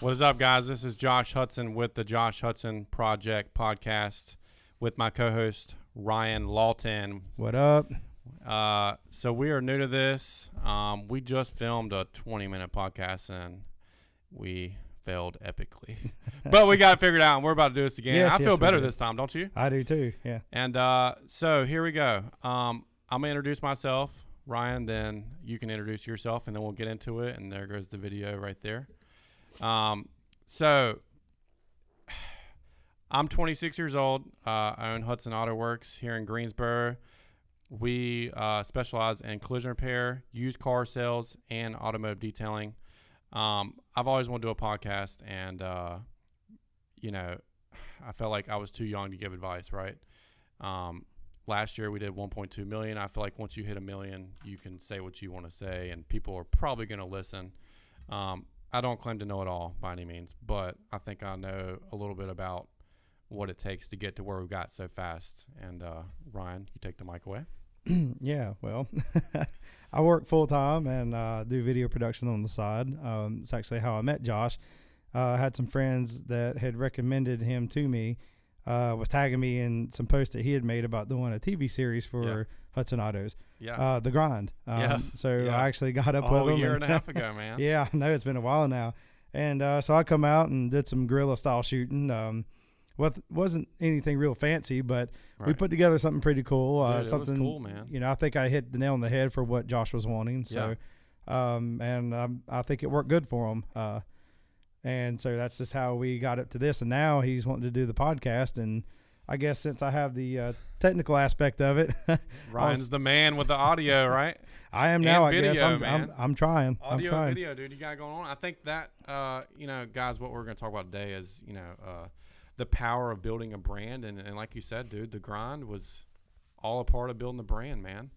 What is up, guys? This is Josh Hudson with the Josh Hudson Project podcast with my co host, Ryan Lauten. What up? Uh, so, we are new to this. Um, we just filmed a 20 minute podcast and we failed epically. but we got it figured out and we're about to do this again. Yes, I feel we better this time, don't you? I do too. Yeah. And uh, so here we go. Um, I'm gonna introduce myself, Ryan. Then you can introduce yourself, and then we'll get into it. And there goes the video right there. Um, so I'm 26 years old. Uh, I own Hudson Auto Works here in Greensboro. We uh, specialize in collision repair, used car sales, and automotive detailing. Um, I've always wanted to do a podcast, and uh, you know, I felt like I was too young to give advice, right? Um, last year we did 1.2 million. I feel like once you hit a million, you can say what you want to say, and people are probably going to listen. Um, I don't claim to know it all by any means, but I think I know a little bit about what it takes to get to where we've got so fast. And uh, Ryan, you take the mic away. yeah. Well, I work full time and uh, do video production on the side. Um, it's actually how I met Josh. Uh, I had some friends that had recommended him to me. Uh, was tagging me in some posts that he had made about doing a TV series for Yeah. Hudson Autos, Yeah, uh, The Grind. Um, Yeah. So Yeah. I actually got up a with him. year and- and a half ago, man. Yeah, I know it's been a while now. And uh, so I come out and did some guerrilla style shooting. Um, what wasn't anything real fancy, but we put together something pretty cool. Dude, uh, was something cool, man. You know, I think I hit the nail on the head for what Josh was wanting. So, um, and um, I think it worked good for him. Uh, and so that's just how we got up to this. And now he's wanting to do the podcast. And I guess since I have the uh, technical aspect of it, Ryan's the man with the audio, right? I am now. And I guess I'm, I'm. I'm trying. I'm audio trying. and video, dude. You got going on. I think that, uh, you know, guys, what we're going to talk about today is, you know, uh, the power of building a brand, and, and like you said, dude, the grind was all a part of building the brand, man.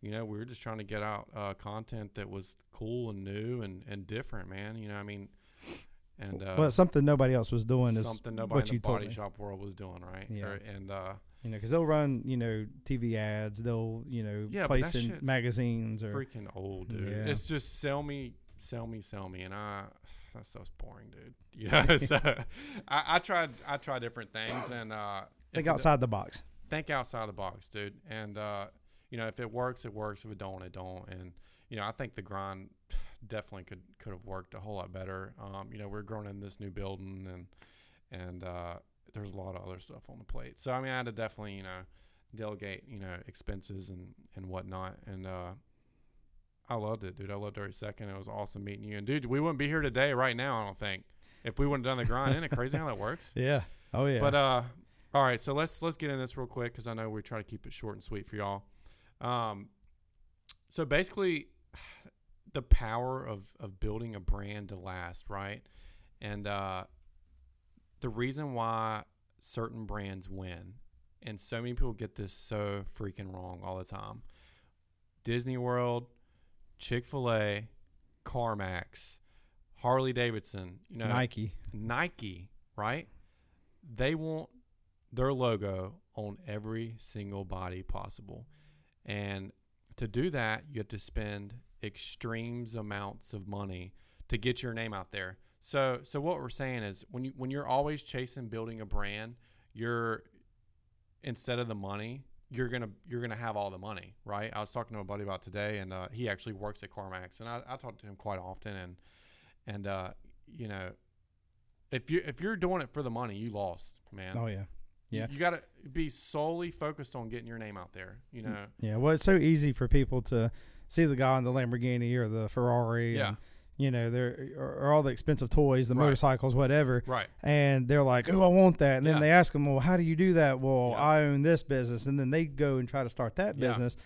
You know, we were just trying to get out uh, content that was cool and new and, and different, man. You know, I mean, and uh, well, something nobody else was doing is something nobody what in the you body shop world was doing, right? Yeah. Or- and uh, You know, because they'll run, you know, TV ads. They'll, you know, Yeah, place in magazines or freaking old, dude. Yeah. It's just sell me, sell me, sell me, and I that stuff's boring, dude. You know, so I, I tried, I tried different things, and uh, think outside the box. think outside the box, dude. And uh, you know, if it works, it works. If it don't, it don't. And you know, I think the grind definitely could could have worked a whole lot better. Um, you know, we're growing in this new building, and and uh, there's a lot of other stuff on the plate. So I mean, I had to definitely, you know, delegate, you know, expenses and and whatnot. And uh, I loved it, dude. I loved every second. It was awesome meeting you. And dude, we wouldn't be here today, right now. I don't think if we wouldn't have done the grind. Isn't it crazy how that works? Yeah. Oh yeah. But uh, all right. So let's let's get in this real quick because I know we try to keep it short and sweet for y'all. Um, so basically, the power of of building a brand to last, right? And uh, the reason why certain brands win, and so many people get this so freaking wrong all the time. Disney World, Chick Fil A, CarMax, Harley Davidson, you know, Nike. Nike, right? They want their logo on every single body possible. And to do that, you have to spend extremes amounts of money to get your name out there. So so what we're saying is when you when you're always chasing building a brand, you're instead of the money, you're gonna you're gonna have all the money, right? I was talking to a buddy about today, and uh, he actually works at CarMax, and I, I talk to him quite often, and and uh, you know, if you if you're doing it for the money, you lost, man. Oh yeah. Yeah. you, got to be solely focused on getting your name out there. You know, Yeah. Well, it's so easy for people to see the guy in the Lamborghini or the Ferrari. Yeah. And, you know, there or, or all the expensive toys, the Right. motorcycles, whatever. right? And they're like, "Oh, I want that." And then Yeah. they ask them, "Well, how do you do that?" Well, Yeah. I own this business, and then they go and try to start that Yeah. business.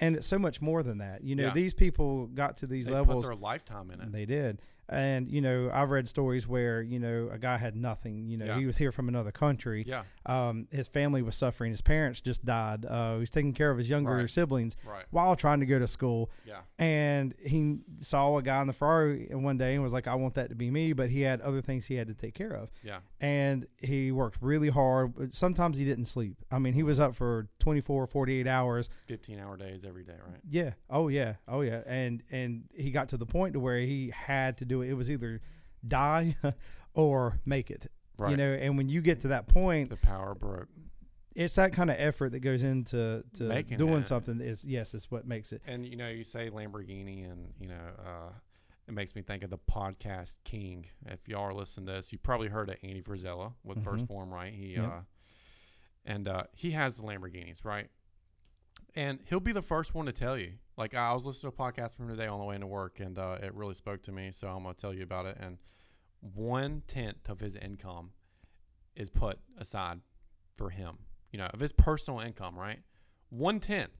And it's so much more than that. You know, these people got to these They levels. put their lifetime in it. They did. And, you know, I've read stories where, you know, a guy had nothing. You know, Yeah. he was here from another country. yeah, Um, his family was suffering. His parents just died. Uh, he was taking care of his younger Right. siblings right. while trying to go to school. Yeah, And he saw a guy in the Ferrari one day and was like, I want that to be me. But he had other things he had to take care of. yeah, And he worked really hard. Sometimes he didn't sleep. I mean, he was up for 24, 48 hours. fifteen hour days every day, right? Yeah. Oh yeah. Oh yeah. And and he got to the point to where he had to do it. It was either die or make it. Right. You know, and when you get to that point, the power broke. it's that kind of effort that goes into to Making doing it. something. Is yes, is what makes it. And you know, you say Lamborghini, and you know, uh, it makes me think of the podcast king. If y'all are listening to this, you probably heard of Andy Frisella with First Mhm. Form, right? He Yep. uh, and uh, he has the Lamborghinis, right? And he'll be the first one to tell you. Like I was listening to a podcast from today on the way into work, and uh, it really spoke to me. So I'm gonna tell you about it. And one tenth of his income is put aside for him. You know, of his personal income, right? One tenth.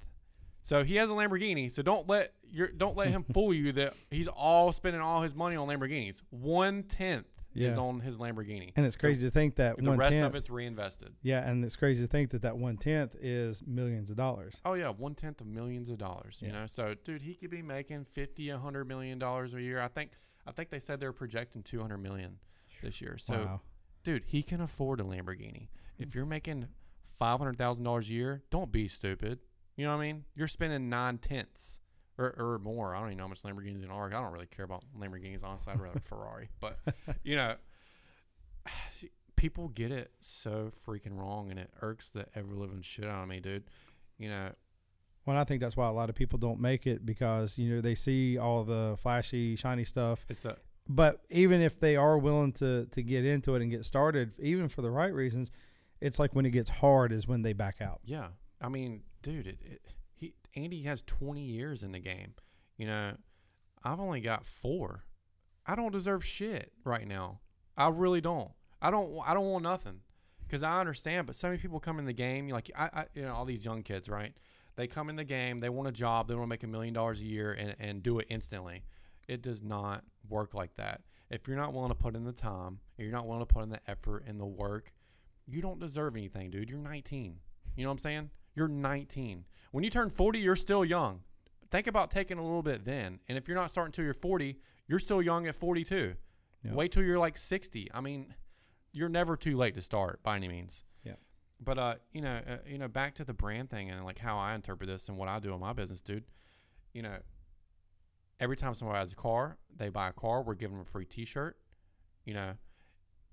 So he has a Lamborghini. So don't let your don't let him fool you that he's all spending all his money on Lamborghinis. One tenth is Yeah. on his Lamborghini. And it's crazy to think that The rest tenth. of it's reinvested. Yeah, and it's crazy to think that that one tenth is millions of dollars. Oh yeah, one tenth of millions of dollars. You know, so dude, he could be making fifty, a hundred million dollars a year. I think I think they said they're projecting two hundred million this year. So wow. dude, he can afford a Lamborghini. If you're making five hundred thousand dollars a year, don't be stupid. You know what I mean? You're spending nine tenths or, or more. I don't even know how much Lamborghinis in are. I don't really care about Lamborghinis. Honestly, I'd rather Ferrari. But you know, people get it so freaking wrong, and it irks the ever living shit out of me, dude. You know, Well, I think that's why a lot of people don't make it because you know they see all the flashy, shiny stuff. it's a But even if they are willing to to get into it and get started, even for the right reasons, it's like when it gets hard is when they back out. Yeah, I mean, dude, it, it, Andy has 20 years in the game. You know, I've only got four. I don't deserve shit right now. I really don't. I don't. I don't want nothing because I understand. But so many people come in the game. Like I, I, you know, all these young kids, right? They come in the game. They want a job. They want to make a million dollars a year and and do it instantly. It does not work like that. If you're not willing to put in the time, you're not willing to put in the effort and the work, you don't deserve anything, dude. You're 19. You know what I'm saying? You're 19. When you turn 40, you're still young. Think about taking a little bit then. And if you're not starting until you're 40, you're still young at 42. Yeah. Wait till you're like 60. I mean, you're never too late to start by any means. Yeah. But uh, you know, uh, you know, back to the brand thing and like how I interpret this and what I do in my business, dude. You know, every time somebody has a car, they buy a car, we're giving them a free T-shirt. You know,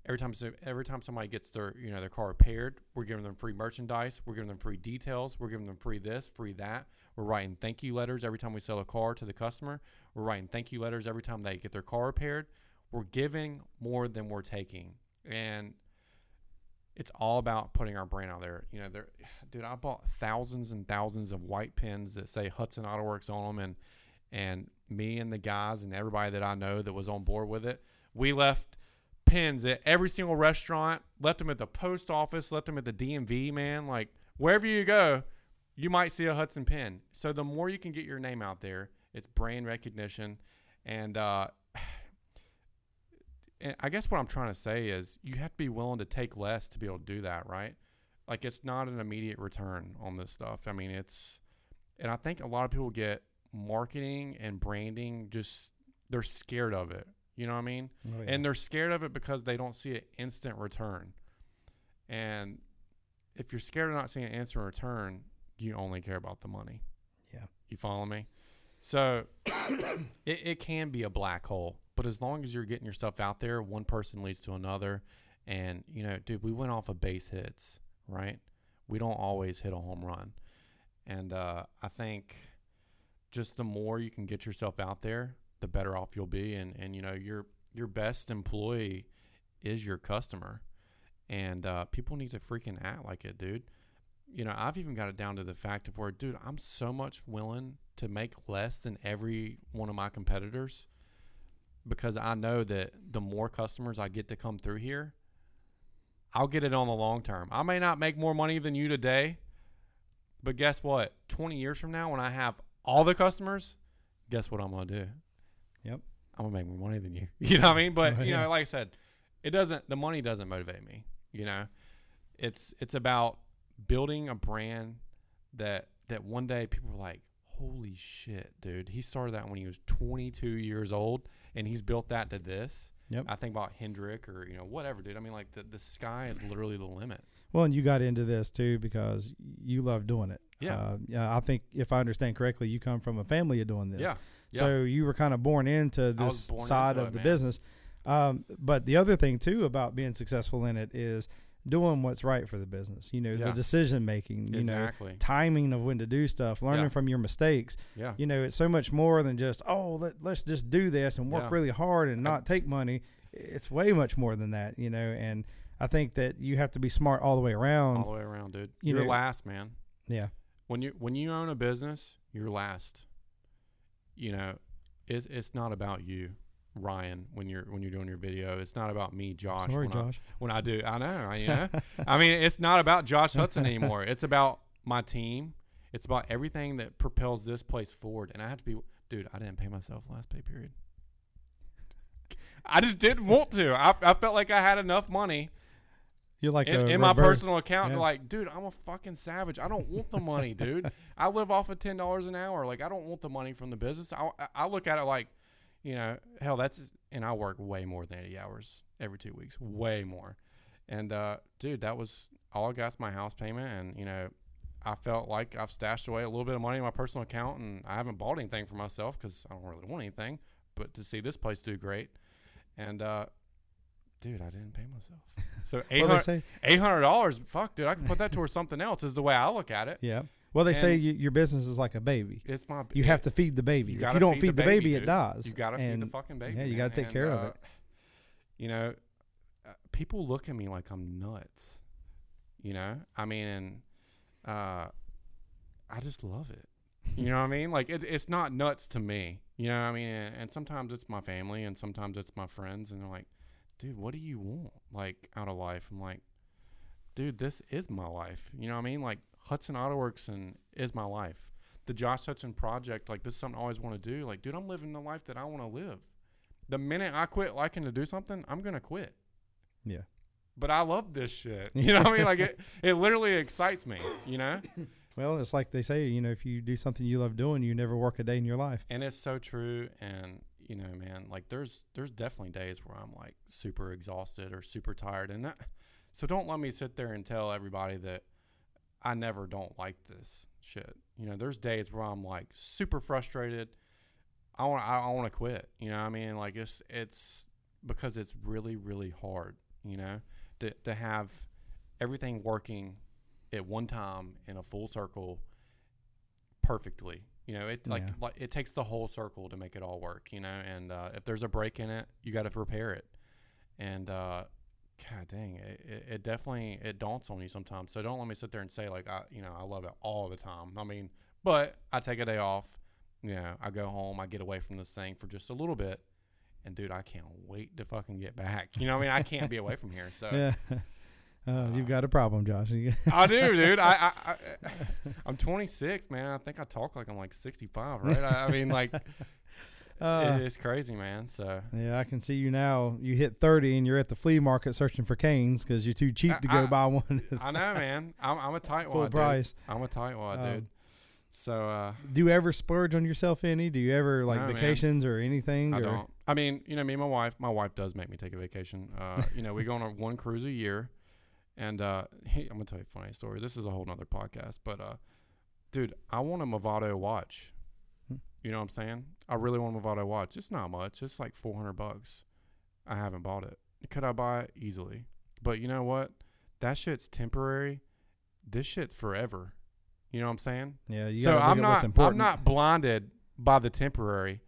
every time every time somebody gets their you know their car repaired, we're giving them free merchandise. We're giving them free details. We're giving them free this, free that. We're writing thank you letters every time we sell a car to the customer. We're writing thank you letters every time they get their car repaired. We're giving more than we're taking, and it's all about putting our brand out there. You know, there, dude, I bought thousands and thousands of white pins that say Hudson Auto Works on them, and and me and the guys and everybody that I know that was on board with it, we left pins at every single restaurant, left them at the post office, left them at the DMV, man. Like wherever you go, you might see a Hudson pin. So the more you can get your name out there, it's brand recognition, and uh, and I guess what I'm trying to say is you have to be willing to take less to be able to do that, right? Like it's not an immediate return on this stuff. I mean, it's and I think a lot of people get marketing and branding just they're scared of it. You know what I mean? Oh, yeah. And they're scared of it because they don't see an instant return. And if you're scared of not seeing an instant return, you only care about the money. Yeah. You follow me? So it, it can be a black hole, but as long as you're getting your stuff out there, one person leads to another. And, you know, dude, we went off of base hits, right? We don't always hit a home run. And uh, I think just the more you can get yourself out there, the better off you'll be. And, and you know, your your best employee is your customer. And uh, people need to freaking act like it, dude. You know, I've even got it down to the fact of where, dude, I'm so much willing to make less than every one of my competitors because I know that the more customers I get to come through here, I'll get it on the long term. I may not make more money than you today, but guess what? 20 years from now, when I have all the customers, guess what I'm going to do? I'm to make more money than you. You know what I mean? But, Oh, you yeah. know, like I said, it doesn't, the money doesn't motivate me. You know, it's, it's about building a brand that, that one day people are like, holy shit, dude. He started that when he was 22 years old and he's built that to this. Yep. I think about Hendrick or, you know, whatever, dude. I mean, like the, the sky is literally the limit. Well, and you got into this too because you love doing it. Yeah. Uh, yeah. I think if I understand correctly, you come from a family of doing this. Yeah. So you were kind of born into this born side into of it, the man. business. Um, but the other thing too about being successful in it is doing what's right for the business. You know, the decision making. You know, timing of when to do stuff, learning Yeah. from your mistakes. yeah. You know, it's so much more than just oh, let, let's just do this and work Yeah. really hard and not take money. It's way much more than that. You know, and I think that you have to be smart all the way around. All the way around, dude. you You're know- last, man. yeah, When you when you own a business, you're last. You know, it's it's not about you, Ryan. When you're when you're doing your video, it's not about me, Josh. sorry, when I- Josh. when I do. I know. I, you know. I mean, it's not about Josh Hudson anymore. It's about my team. It's about everything that propels this place forward. And I have to be, dude. I didn't pay myself last pay period. I just didn't want to. I, I felt like I had enough money You're like in, in my personal account. yeah. Like, dude, I'm a fucking savage. I don't want the money, dude. I live off of ten dollars an hour. Like, I don't want the money from the business. I, I- look at it like, you know, hell, that's and I work way more than eighty hours every two weeks, way more. And uh, dude, that was all I got's my house payment, and you know, I felt like I've stashed away a little bit of money in my personal account, and I haven't bought anything for myself because I don't really want anything. But to see this place do great, and uh, dude, I didn't pay myself. So eight Well, they hundred say, eight hundred dollars. Fuck, dude, I can put that towards something else. Is the way I look at it. yeah. Well, they say you, your business is like a baby. It's my. You have to feed the baby. You if you don't feed feed, the the baby, baby, it dies. You gotta feed the fucking baby. yeah, you gotta take And, care of uh, it. You know, uh, people look at me like I'm nuts. You know, I mean, and uh, I just love it. You know what I mean? Like it, it's not nuts to me. You know what I mean? And, and sometimes it's my family, and sometimes it's my friends, and they're like, "Dude, what do you want like out of life?" I'm like, "Dude, this is my life." You know what I mean? Like Hudson Auto Works and is my life. The Josh Hudson project, like this is something I always want to do. Like, dude, I'm living the life that I want to live. The minute I quit liking to do something, I'm gonna quit. Yeah. But I love this shit. You know what I mean? Like it, it literally excites me. You know. Well, it's like they say, you know, if you do something you love doing, you never work a day in your life. and it's so true and you know man like there's there's definitely days where i'm like super exhausted or super tired and that, so don't let me sit there and tell everybody that i never don't like this shit. You know there's days where i'm like super frustrated. I want i, I want to quit you know i mean? Like it's it's because it's really really hard you know? To to have everything working at one time in a full circle perfectly. You know, it like Yeah. like it takes the whole circle to make it all work. You know, and uh, if there's a break in it, you got to repair it. And uh, God dang, it, it, it definitely it daunts on you sometimes. So don't let me sit there and say like I you know I love it all the time. I mean, but I take a day off. You know, I go home, I get away from this thing for just a little bit. And dude, I can't wait to fucking get back. You know, what I mean, I can't be away from here. So Yeah. Uh, you've got a problem, Josh. I do, dude. I, I, I I'm 26, man. I think I talk like I'm like 65, right? I, I mean, like uh, it- it's crazy, man. So yeah, I can see you now. You hit 30 and you're at the flea market searching for canes because you're too cheap to go I- buy one I know, man. I'm, I'm a tightwad, full dude. price. I'm a tightwad, Um, dude. So uh, Do you ever splurge on yourself any? Do you ever like No, man. vacations or anything? I or- don't. I mean, you know, me and my wife. My wife does make me take a vacation. Uh, you know, we go on a one cruise a year, and uh, hey, I'm gonna tell you a funny story. This is a whole nother podcast, but uh, dude, I want a Movado watch. Hmm. You know what I'm saying? I really want a Movado watch. It's not much. It's like 400 bucks. I haven't bought it. Could I buy it easily? But you know what? That shit's temporary. This shit's forever. You know what I'm saying? Yeah, you so I'm not. I'm not blinded by the temporary.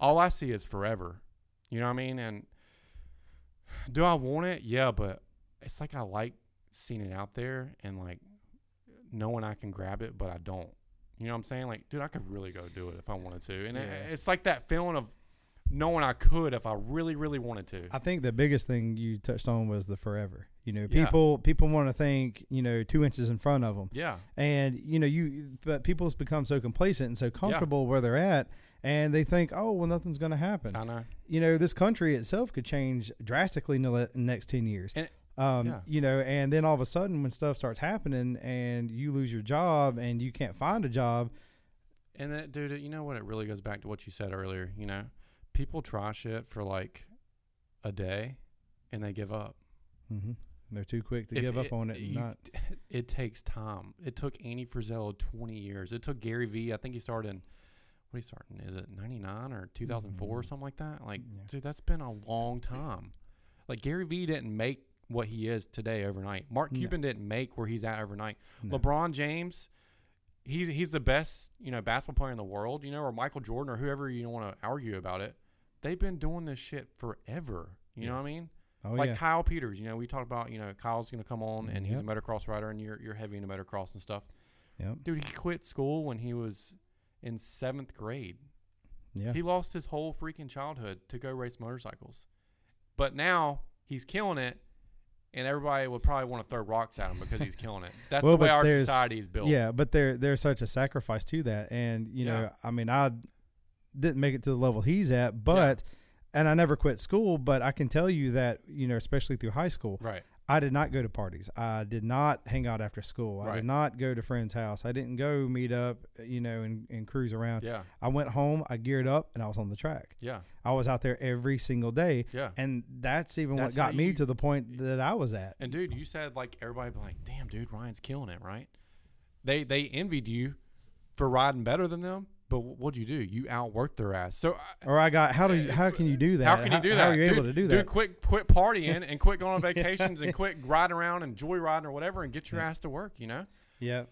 All I see is forever. You know what I mean? And do I want it? Yeah, but it's like I like seeing it out there and like knowing I can grab it, but I don't. You know what I'm saying? Like, dude, I could really go do it if I wanted to. And it, it's like that feeling of knowing I could if I really, really wanted to. I think the biggest thing you touched on was the forever. You know, Yeah. people people want to think you know two inches in front of them, yeah. and you know you but people's become so complacent and so comfortable where they're at, and they think, oh well, nothing's going to happen. I know. you know, this country itself could change drastically in the next 10 years. And- um, yeah. You know, and then all of a sudden when stuff starts happening and you lose your job and you can't find a job, And that, dude, you know what? It really goes back to what you said earlier. You know, people try shit for like a day, and they give up. mm-hmm. they're too quick to If give up on it and you- not. It takes time. It took Andy Frisella 20 years. It took Gary Vee. I think he started in what are you starting? Is it 99 or 2004 or Mhm. something like that? Like, Yeah. dude, that's been a long time. Like Gary Vee didn't make what he is today overnight. Mark No. Cuban didn't make where he's at overnight. No. LeBron James, he's he's the best, you know, basketball player in the world, you know, or Michael Jordan or whoever you want to argue about it. They've been doing this shit forever. You know what I mean? Oh like yeah. Kyle Peters, you know, we talked about, you know, Kyle's going to come on and he's a motocross rider and you're you're heavy into motocross and stuff. Yep. Dude, he quit school when he was in 7th grade. Yeah. He lost his whole freaking childhood to go race motorcycles. But now he's killing it, and everybody would probably want to throw rocks at him because he's killing it. That's Well, the way our society is built. Yeah, but there there's such a sacrifice to that, and you Yeah. know, I mean, I didn't make it to the level he's at, but and I never quit school, but I can tell you that you know, especially through high school, Right. I did not go to parties. I did not hang out after school. I did not go to friends' house. I didn't go meet up, you know, and, and cruise around. Yeah. I went home, I geared up, and I was on the track. Yeah. I was out there every single day, Yeah. and that's even That's what got me you- to the point that I was at. And dude, you said like everybody be like, "Damn, dude, Ryan's killing it," right? They they envied you for riding better than them, but what'd you do? You outworked their ass. So Or I got how do you, how can you do that? How can you do that? How are you dude, able to do Dude, that? quit quit partying and quit going on vacations and quit riding around and joyriding or whatever and get your ass to work. You know. Yeah,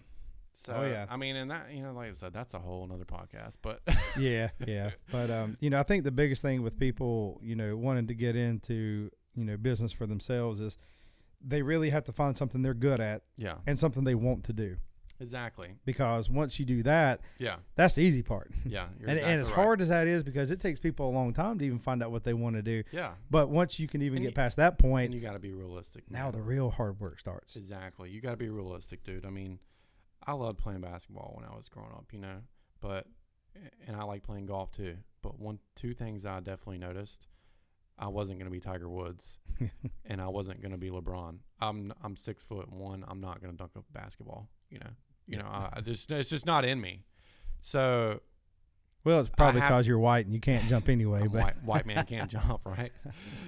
So Oh, yeah. I mean, and that you know, like I said, that's a whole another podcast. But yeah, yeah. But um, you know, I think the biggest thing with people, you know, wanting to get into you know business for themselves is they really have to find something they're good at yeah, and something they want to do. Exactly. Because once you do that, Yeah, that's the easy part. yeah. And, exactly and as right. hard as that is, because it takes people a long time to even find out what they want to do. Yeah, But once you can even And get you- past that point, you got to be realistic. now man. the real hard work starts. Exactly. You got to be realistic, dude. I mean, I loved playing basketball when I was growing up, you know, but and I like playing golf too. But one two things I definitely noticed, I wasn't going to be Tiger Woods and I wasn't going to be LeBron. I'm I'm 6 foot 1. I'm not going to dunk a basketball, you know. You know, I, just it's just not in me. So, Well, it's probably because you're white and you can't jump anyway. But white, white man can't jump, right?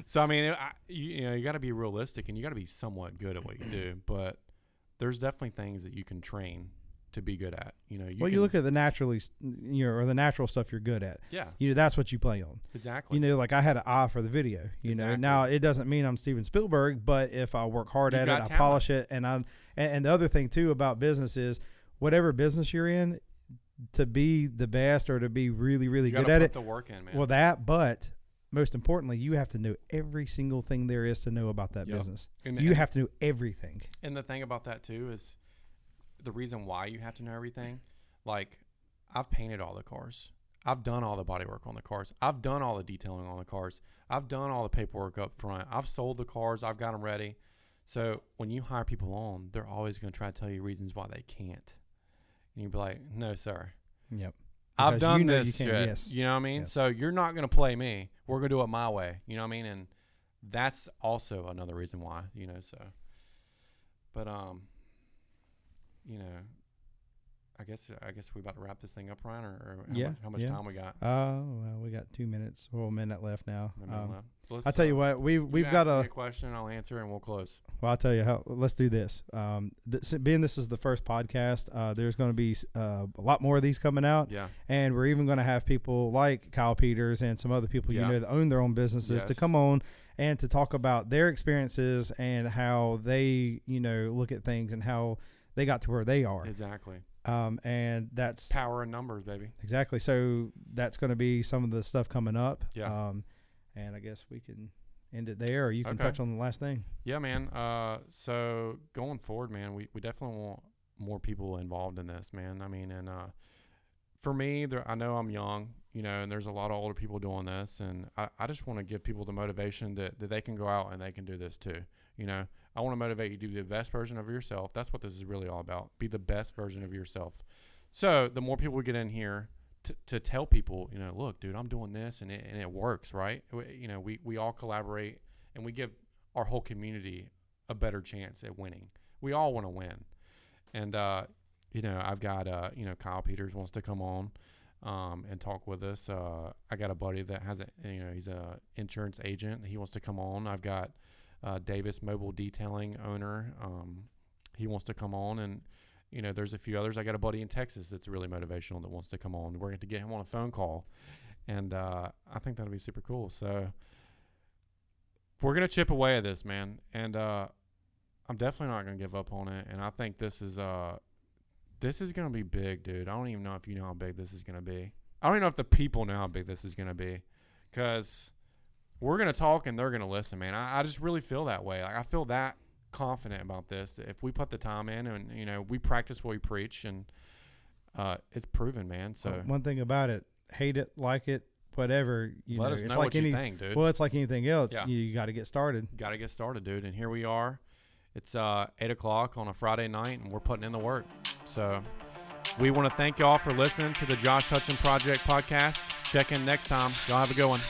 So I mean, I, you, you know, you got to be realistic and you got to be somewhat good at what you do. But there's definitely things that you can train to be good at. You know, you well, can, you look at the naturally, you know, or the natural stuff you're good at. yeah, You know, that's what you play on. exactly. You know, like I had an eye for the video. You know, now it doesn't mean I'm Steven Spielberg, but if I work hard You at it, I polish it, and I and, and the other thing too about business is whatever business you're in, to be the best or to be really really you good at it. the work in, man. Well, that, but most importantly, you have to know every single thing there is to know about that Yep. business. and, You have to know everything. And the thing about that too is the reason why you have to know everything. Like, I've painted all the cars. I've done all the body work on the cars. I've done all the detailing on the cars. I've done all the paperwork up front. I've sold the cars. I've got them ready. So when you hire people on, they're always going to try to tell you reasons why they can't. And you'd be like, "No, sir. Yep. I've done you know you this can't- shit. yes. You know what I mean? Yes. So you're not going to play me. We're going to do it my way. You know what I mean? And that's also another reason why, you know, so but um you know, I guess I guess we about to wrap this thing up, Ryan, or, or how Yeah, much, how much yeah. time we got? Oh well, we got two minutes, well, a minute left now. Minute Um, left. So I'll tell you uh, what, we've we've got a a question, I'll answer, and we'll close. Well, I'll tell you how. Let's do this. Um, th- being this is the first podcast, uh, there's going to be uh, a lot more of these coming out, Yeah, and we're even going to have people like Kyle Peters and some other people Yeah. you know that own their own businesses to come on and to talk about their experiences and how they, you know, look at things and how they got to where they are. exactly. Um, and that's Power in numbers, baby. exactly. So that's going to be some of the stuff coming up. Yeah. Um, and I guess we can end it there, or you can Okay. touch on the last thing. Yeah, man. Uh, so going forward, man, we, we definitely want more people involved in this, man. I mean, and uh, for me, there, I know I'm young, you know, and there's a lot of older people doing this, and I, I just want to give people the motivation that, that they can go out and they can do this too. You know, I want to motivate you to be the best version of yourself. That's what this is really all about. Be the best version of yourself. So the more people we get in here to, to tell people, you know, look, dude, I'm doing this and it, and it works, right? We- You know, we, we all collaborate and we give our whole community a better chance at winning. We all want to win. And, uh, you know, I've got, uh, you know, Kyle Peters wants to come on um, and talk with us. Uh, I got a buddy that has a, you know, he's a insurance agent. He wants to come on. I've got uh, Davis Mobile Detailing owner. Um, he wants to come on and you know, there's a few others. I got a buddy in Texas that's really motivational that wants to come on. We're going to get him on a phone call, and uh, I think that'll be super cool. So we're gonna chip away at this, man, and uh, I'm definitely not gonna give up on it. And I think this is uh, this is gonna be big, dude. I don't even know if you know how big this is gonna be. I don't even know if the people know how big this is gonna be, because we're gonna talk and they're gonna listen, man. I, I just really feel that way. Like I feel that confident about this. If we put the time in and you know we practice what we preach, and uh, it's proven, man. So Uh, one thing about it, hate it, like it, whatever. You let know, us it's know like what any. you think, dude. Well, it's like anything else. Yeah. You, got to get started. Got to get started, dude. And here we are. It's uh, 8 o'clock on a Friday night, and we're putting in the work. So we want to thank y'all for listening to the Josh Hudson Project podcast. Check in next time. Y'all have a good one.